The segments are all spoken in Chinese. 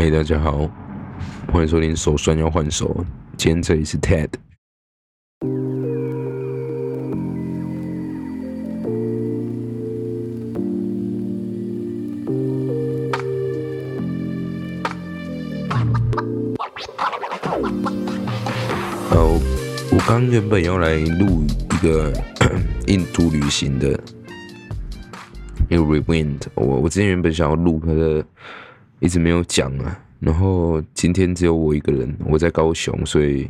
嘿，大家好，欢迎收听手酸要换手。今天这里是 TED。呃，我刚原本要来录一个 印度旅行的一个 rewind，我我之前原本想要录，可是一直没有讲啊。然后今天只有我一个人，我在高雄，所以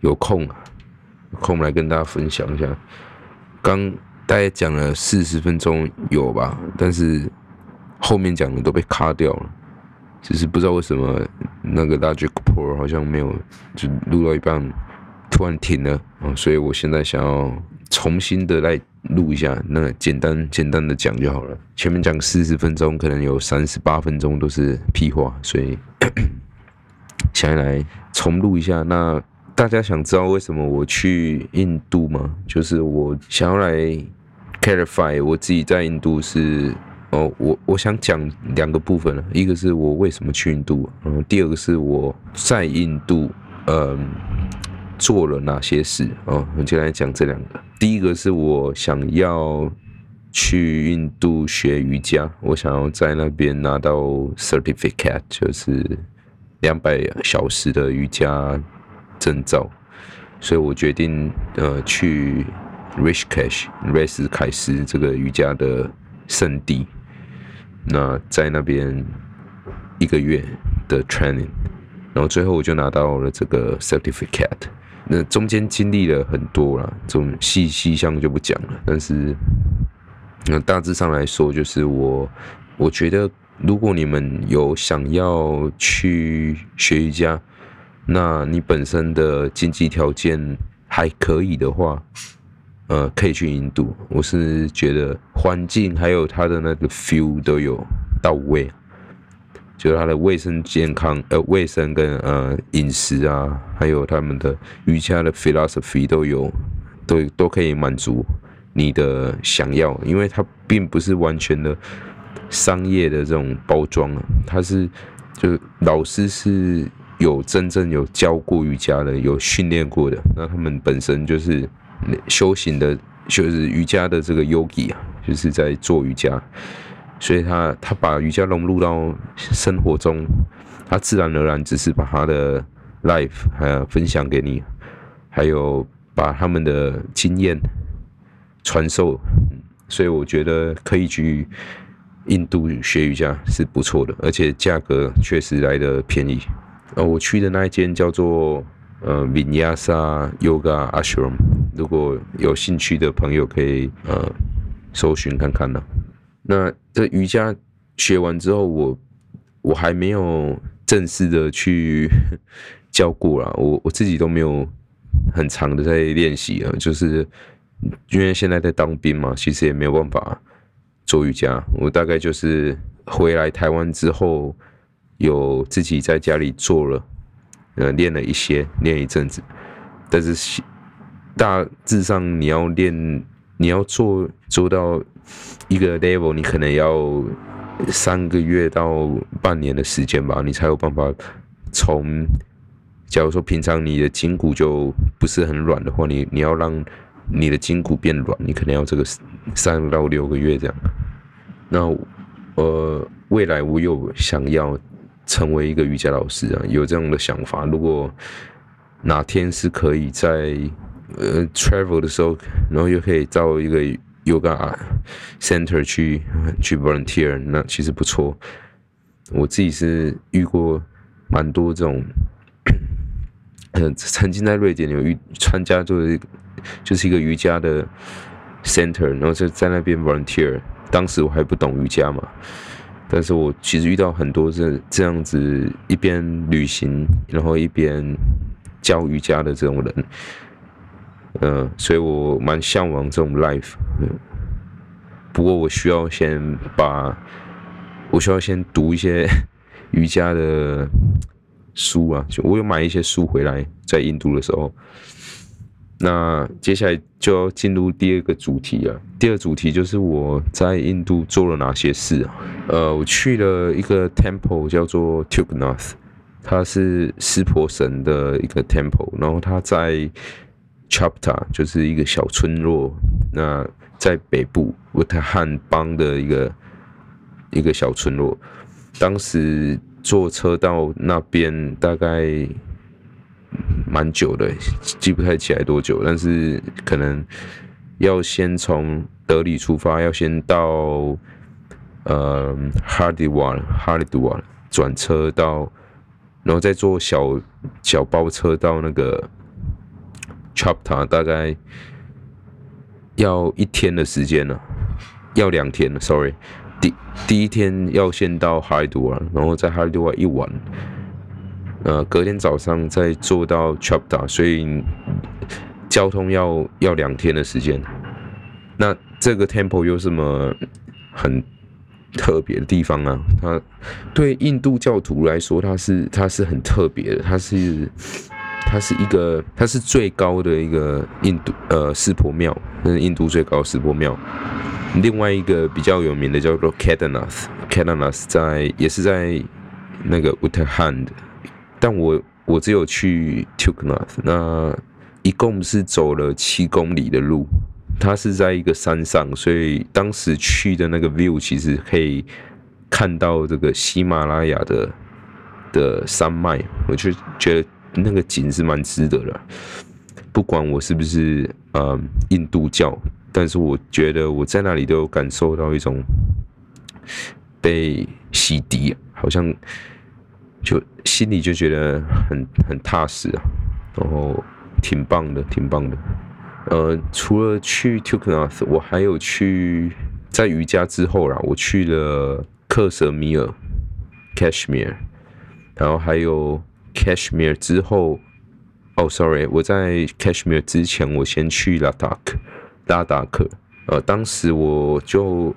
有空有空来跟大家分享一下。刚大概讲了四十分钟有吧，但是后面讲的都被卡掉了，只是不知道为什么那个 Logic Pro 好像没有，就录到一半突然停了啊，所以我现在想要重新的来录一下，那简单简单的讲就好了。前面讲四十分钟，可能有三十八分钟都是屁话，所以 想要来重录一下。那大家想知道为什么我去印度吗？就是我想要来 clarify 我自己在印度是哦，我我想讲两个部分了，一个是我为什么去印度，然后第二个是我在印度，嗯。做了哪些事哦？我就来讲这两个。第一个是我想要去印度学瑜伽，我想要在那边拿到 certificate，就是两百小时的瑜伽证照。所以我决定呃去 Rishikesh 瑞士凯斯这个瑜伽的圣地，那在那边一个月的 training，然后最后我就拿到了这个 certificate。那中间经历了很多啦，这种细细项就不讲了。但是，那大致上来说，就是我我觉得，如果你们有想要去学瑜伽，那你本身的经济条件还可以的话，呃，可以去印度。我是觉得环境还有它的那个 feel 都有到位。就是它的卫生健康，呃，卫生跟呃饮食啊，还有他们的瑜伽的 philosophy 都有，都都可以满足你的想要，因为它并不是完全的商业的这种包装啊，它是就是老师是有真正有教过瑜伽的，有训练过的，那他们本身就是修行的，就是瑜伽的这个 yogi 啊，就是在做瑜伽。所以他他把瑜伽融入到生活中，他自然而然只是把他的 life 还有分享给你，还有把他们的经验传授。所以我觉得可以去印度学瑜伽是不错的，而且价格确实来的便宜。呃，我去的那一间叫做呃 Vinyasa Yoga Ashram，如果有兴趣的朋友可以呃搜寻看看呢。那这瑜伽学完之后，我我还没有正式的去教过啦，我我自己都没有很长的在练习啊，就是因为现在在当兵嘛，其实也没有办法做瑜伽。我大概就是回来台湾之后，有自己在家里做了，呃，练了一些，练一阵子，但是大致上你要练。你要做做到一个 level，你可能要三个月到半年的时间吧，你才有办法从，假如说平常你的筋骨就不是很软的话，你你要让你的筋骨变软，你可能要这个三到六个月这样。那呃，未来我有想要成为一个瑜伽老师啊，有这样的想法。如果哪天是可以在呃，travel 的时候，然后又可以到一个 yoga center 去去 volunteer，那其实不错。我自己是遇过蛮多这种，嗯，曾经在瑞典有遇参加就是就是一个瑜伽的 center，然后就在那边 volunteer。当时我还不懂瑜伽嘛，但是我其实遇到很多这这样子一边旅行，然后一边教瑜伽的这种人。嗯，所以我蛮向往这种 life。嗯，不过我需要先把，我需要先读一些瑜伽的书啊。就我有买一些书回来，在印度的时候，那接下来就要进入第二个主题了。第二主题就是我在印度做了哪些事啊？呃，我去了一个 temple 叫做 Tugnath，它是湿婆神的一个 temple，然后它在 Chapta 就是一个小村落，那在北部乌特汉邦的一个一个小村落。当时坐车到那边大概。蛮久的，记不太起来多久，但是可能要先从德里出发，要先到呃哈迪瓦哈利杜瓦转车到，然后再坐小小包车到那个 Chapta，大概要一天的时间呢，要两天了，sorry，第第一天要先到哈利杜瓦，然后在哈利杜瓦一晚。呃，隔天早上再坐到 Chapta，所以交通要要两天的时间。那这个 Temple 有什么很特别的地方啊？它对印度教徒来说，它是它是很特别的，它是它是一个它是最高的一个印度呃湿婆庙，那是印度最高湿婆庙。另外一个比较有名的叫做 Kedarnath，Kedarnath 在也是在那个 Uttarhand，。但我我只有去 Tuknath，那一共是走了七公里的路，它是在一个山上，所以当时去的那个 view 其实可以看到这个喜马拉雅的的山脉，我就觉得那个景是蛮值得的。不管我是不是呃印度教，但是我觉得我在那里都有感受到一种被洗涤，好像。就心里就觉得很很踏实啊，然后挺棒的，挺棒的。呃，除了去 Tugnath，我还有去在瑜伽之后啦，我去了克什米尔 （Kashmir），然后还有 Cashmere 之后，哦，sorry，我在 Cashmere 之前，我先去拉达克，拉达克。呃，当时我就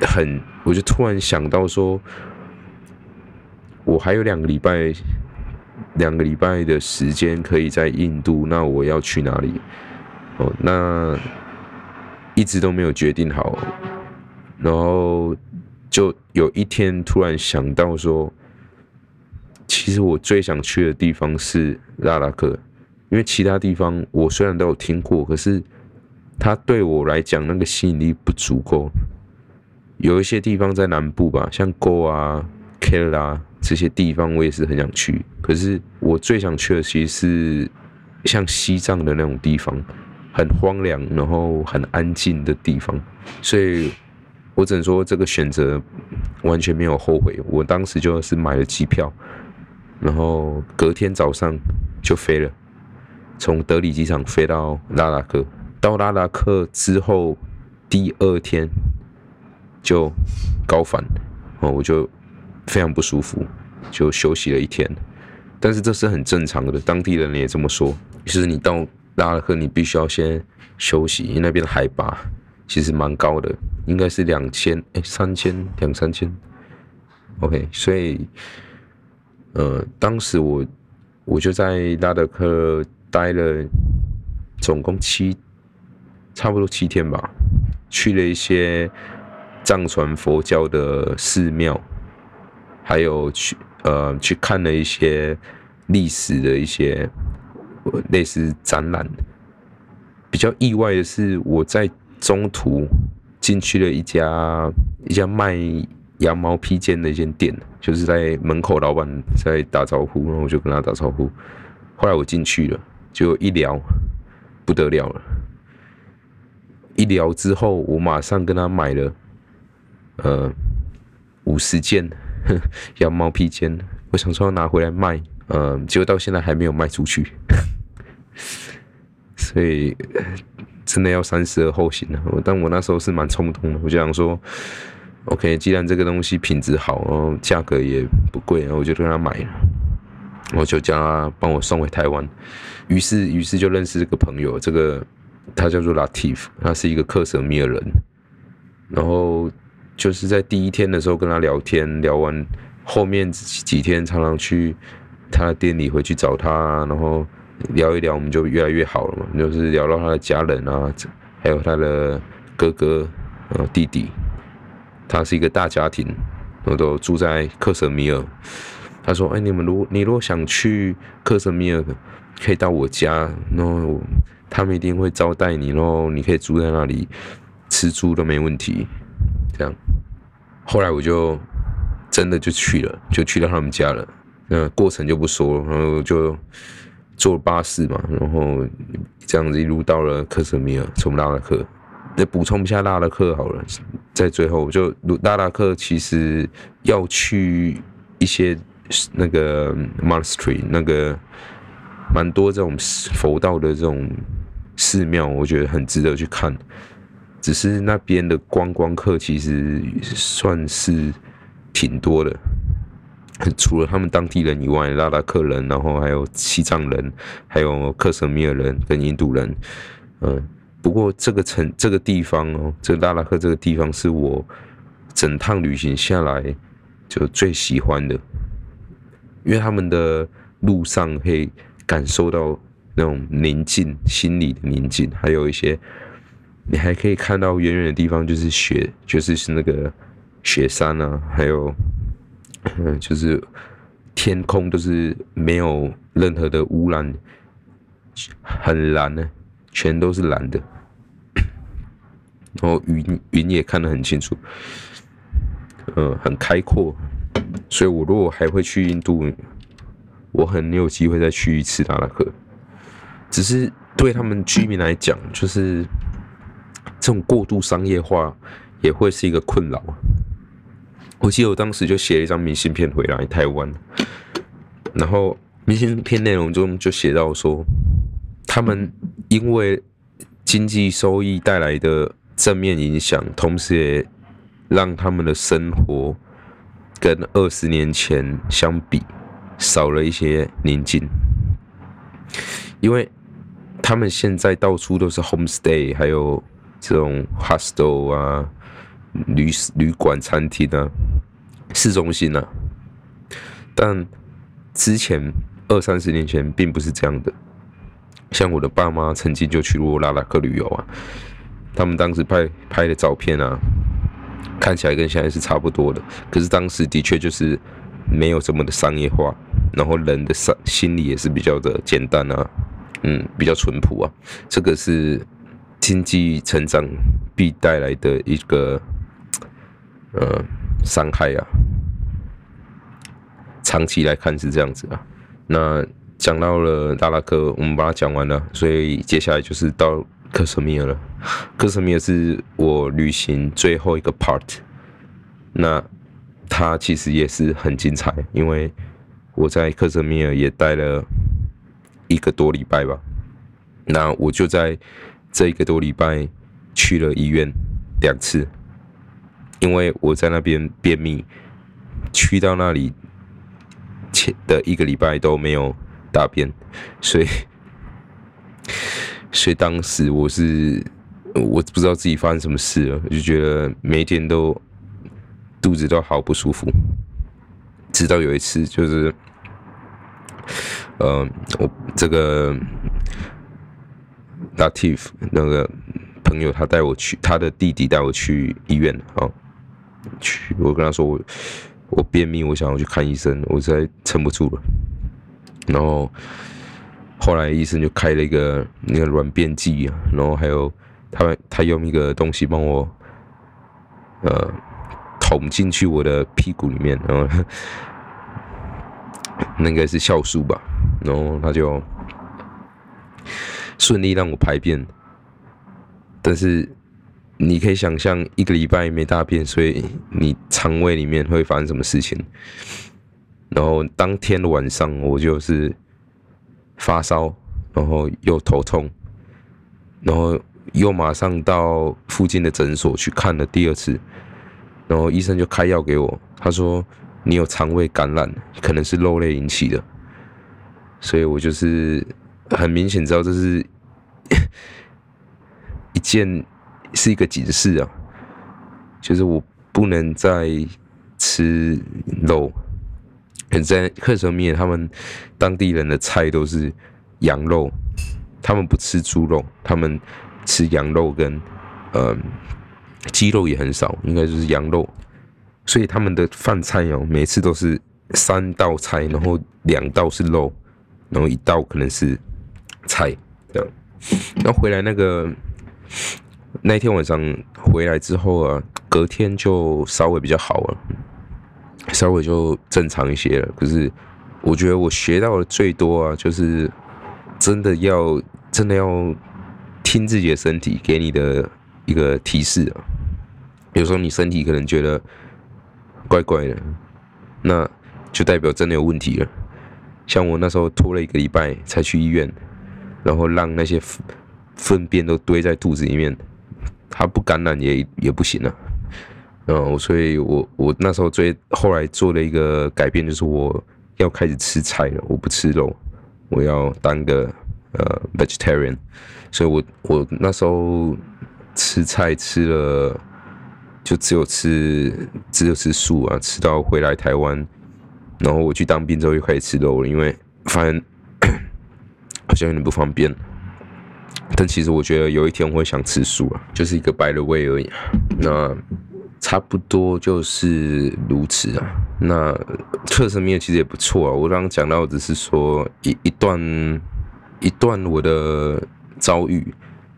很，我就突然想到说。我还有两个礼拜，两个礼拜的时间可以在印度，那我要去哪里？哦，那一直都没有决定好，然后就有一天突然想到说，其实我最想去的地方是拉拉克，因为其他地方我虽然都有听过，可是它对我来讲那个吸引力不足够。有一些地方在南部吧，像 Go 啊、Kila。这些地方我也是很想去，可是我最想去的其实是像西藏的那种地方，很荒凉，然后很安静的地方。所以我只能说这个选择完全没有后悔。我当时就是买了机票，然后隔天早上就飞了，从德里机场飞到拉达克。到拉达克之后，第二天就高反，哦，我就。非常不舒服，就休息了一天，但是这是很正常的，当地人也这么说。就是你到拉尔克，你必须要先休息，因为那边的海拔其实蛮高的，应该是两千哎三千两三千。OK，所以呃，当时我我就在拉德克待了总共七差不多七天吧，去了一些藏传佛教的寺庙。还有去呃去看了一些历史的一些类似展览。比较意外的是，我在中途进去了一家一家卖羊毛披肩的一间店，就是在门口老板在打招呼，然后我就跟他打招呼。后来我进去了，就一聊不得了了。一聊之后，我马上跟他买了呃五十件。羊毛披肩，我想说要拿回来卖，嗯，结果到现在还没有卖出去，所以真的要三思而后行了。但我那时候是蛮冲动的，我就想说，OK，既然这个东西品质好，然后价格也不贵，然后我就跟他买了，我就叫他帮我送回台湾。于是，于是就认识这个朋友，这个他叫做 Latif，他是一个克什米尔人，然后。就是在第一天的时候跟他聊天，聊完后面几天常常去他的店里回去找他，然后聊一聊，我们就越来越好了嘛。就是聊到他的家人啊，还有他的哥哥、呃弟弟，他是一个大家庭，我都住在克什米尔。他说：“哎，你们如你如果想去克什米尔，可以到我家，然后他们一定会招待你，然后你可以住在那里，吃住都没问题。”这样，后来我就真的就去了，就去到他们家了。那过程就不说了，然后就坐巴士嘛，然后这样子一路到了克什米尔，从拉拉克。再补充一下拉拉克好了，在最后就拉达克其实要去一些那个 monastery，那个蛮多这种佛道的这种寺庙，我觉得很值得去看。只是那边的观光客其实算是挺多的。除了他们当地人以外，拉达克人，然后还有西藏人，还有克什米尔人跟印度人，嗯，不过这个城这个地方哦，这拉拉克这个地方是我整趟旅行下来就最喜欢的，因为他们的路上可以感受到那种宁静，心里的宁静，还有一些你还可以看到远远的地方就是雪，就是是那个雪山啊，还有。嗯，就是天空都是没有任何的污染，很蓝呢，全都是蓝的。然后云云也看得很清楚，嗯，很开阔。所以我如果还会去印度，我很有机会再去一次达拉克。只是对他们居民来讲，就是这种过度商业化也会是一个困扰。我记得我当时就写了一张明信片回来台湾，然后明信片内容中就写到说，他们因为经济收益带来的正面影响，同时也让他们的生活跟二十年前相比少了一些宁静，因为他们现在到处都是 homestay，还有这种 hostel 啊。旅旅馆、餐厅啊，市中心啊，但之前二三十年前并不是这样的。像我的爸妈曾经就去过拉拉克旅游啊，他们当时拍拍的照片啊，看起来跟现在是差不多的。可是当时的确就是没有这么的商业化，然后人的心心理也是比较的简单啊，嗯，比较淳朴啊。这个是经济成长必带来的一个。呃，伤害啊，长期来看是这样子啊。那讲到了达拉克，我们把它讲完了，所以接下来就是到克什米尔了。克什米尔是我旅行最后一个 part，那它其实也是很精彩，因为我在克什米尔也待了一个多礼拜吧。那我就在这一个多礼拜去了医院两次。因为我在那边便秘，去到那里前的一个礼拜都没有大便，所以，所以当时我是我不知道自己发生什么事了，我就觉得每天都肚子都好不舒服，直到有一次就是，呃，我这个 Latif 那个朋友他带我去，他的弟弟带我去医院啊。去，我跟他说我我便秘，我想要去看医生，我实在撑不住了。然后后来医生就开了一个那个软便剂啊，然后还有他他用一个东西帮我呃捅进去我的屁股里面，然后那个是酵素吧，然后他就顺利让我排便，但是。你可以想象一个礼拜没大便，所以你肠胃里面会发生什么事情。然后当天的晚上，我就是发烧，然后又头痛，然后又马上到附近的诊所去看了第二次，然后医生就开药给我，他说你有肠胃感染，可能是肉类引起的。所以我就是很明显知道这是 一件。是一个警示啊，就是我不能再吃肉。很在克什米尔，他们当地人的菜都是羊肉，他们不吃猪肉，他们吃羊肉跟呃鸡肉也很少，应该就是羊肉。所以他们的饭菜哦，每次都是三道菜，然后两道是肉，然后一道可能是菜这样。然后回来那个那天晚上回来之后啊，隔天就稍微比较好了，稍微就正常一些了。可是我觉得我学到的最多啊，就是真的要真的要听自己的身体给你的一个提示啊。有时候你身体可能觉得。怪怪的，那就代表真的有问题了。像我那时候拖了一个礼拜才去医院，然后让那些粪便都堆在肚子里面，它不感染也也不行了。嗯，所以我我那时候最后来做了一个改变，就是我要开始吃菜了，我不吃肉，我要当个呃 vegetarian。所以我我那时候吃菜吃了。就只有吃，只有吃素啊，吃到回来台湾，然后我去当兵之后又开始吃肉了，因为发现好像有点不方便。但其实我觉得有一天我会想吃素啊，就是一个白的味而已。那差不多就是如此啊。那特色面其实也不错啊。我刚刚讲到只是说一一段一段我的遭遇。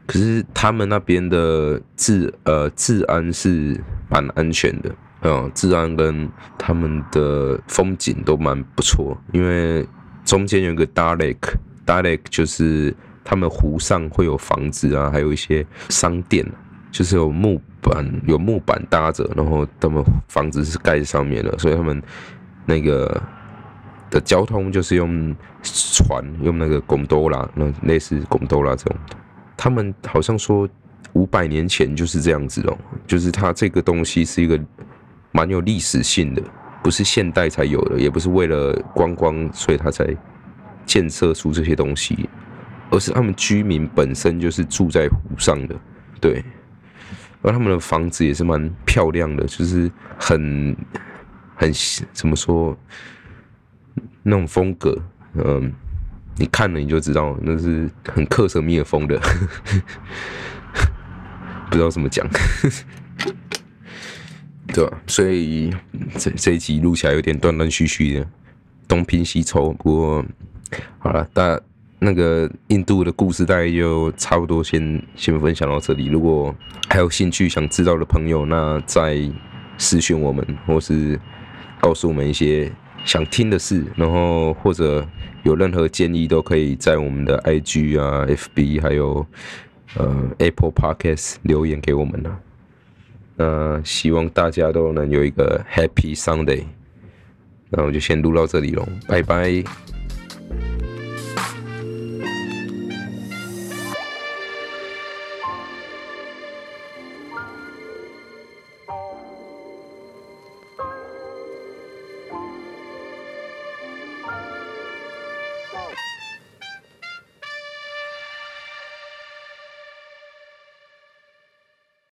可是他们那边的治呃治安是蛮安全的，嗯，治安跟他们的风景都蛮不错，因为中间有个 Dalek，Dalek 就是他们湖上会有房子啊，还有一些商店，就是有木板有木板搭着，然后他们房子是盖在上面的，所以他们那个的交通就是用船，用那个贡多拉，那类似贡多拉这种。他们好像说五百年前就是这样子哦，就是它这个东西是一个蛮有历史性的，不是现代才有的，也不是为了观光所以它才建设出这些东西，而是他们居民本身就是住在湖上的，对，而他们的房子也是蛮漂亮的，就是很很怎么说那种风格，嗯。你看了你就知道，那是很克什米尔风的，不知道怎么讲，对吧？所以这这一集录起来有点断断续续的，东拼西凑。不过好了，大那个印度的故事大概就差不多先先分享到这里。如果还有兴趣想知道的朋友，那再私讯我们，或是告诉我们一些。想听的事，然后或者有任何建议，都可以在我们的 IG 啊、FB 还有呃 Apple Podcast 留言给我们呢。那希望大家都能有一个 Happy Sunday。那我就先录到这里喽，拜拜。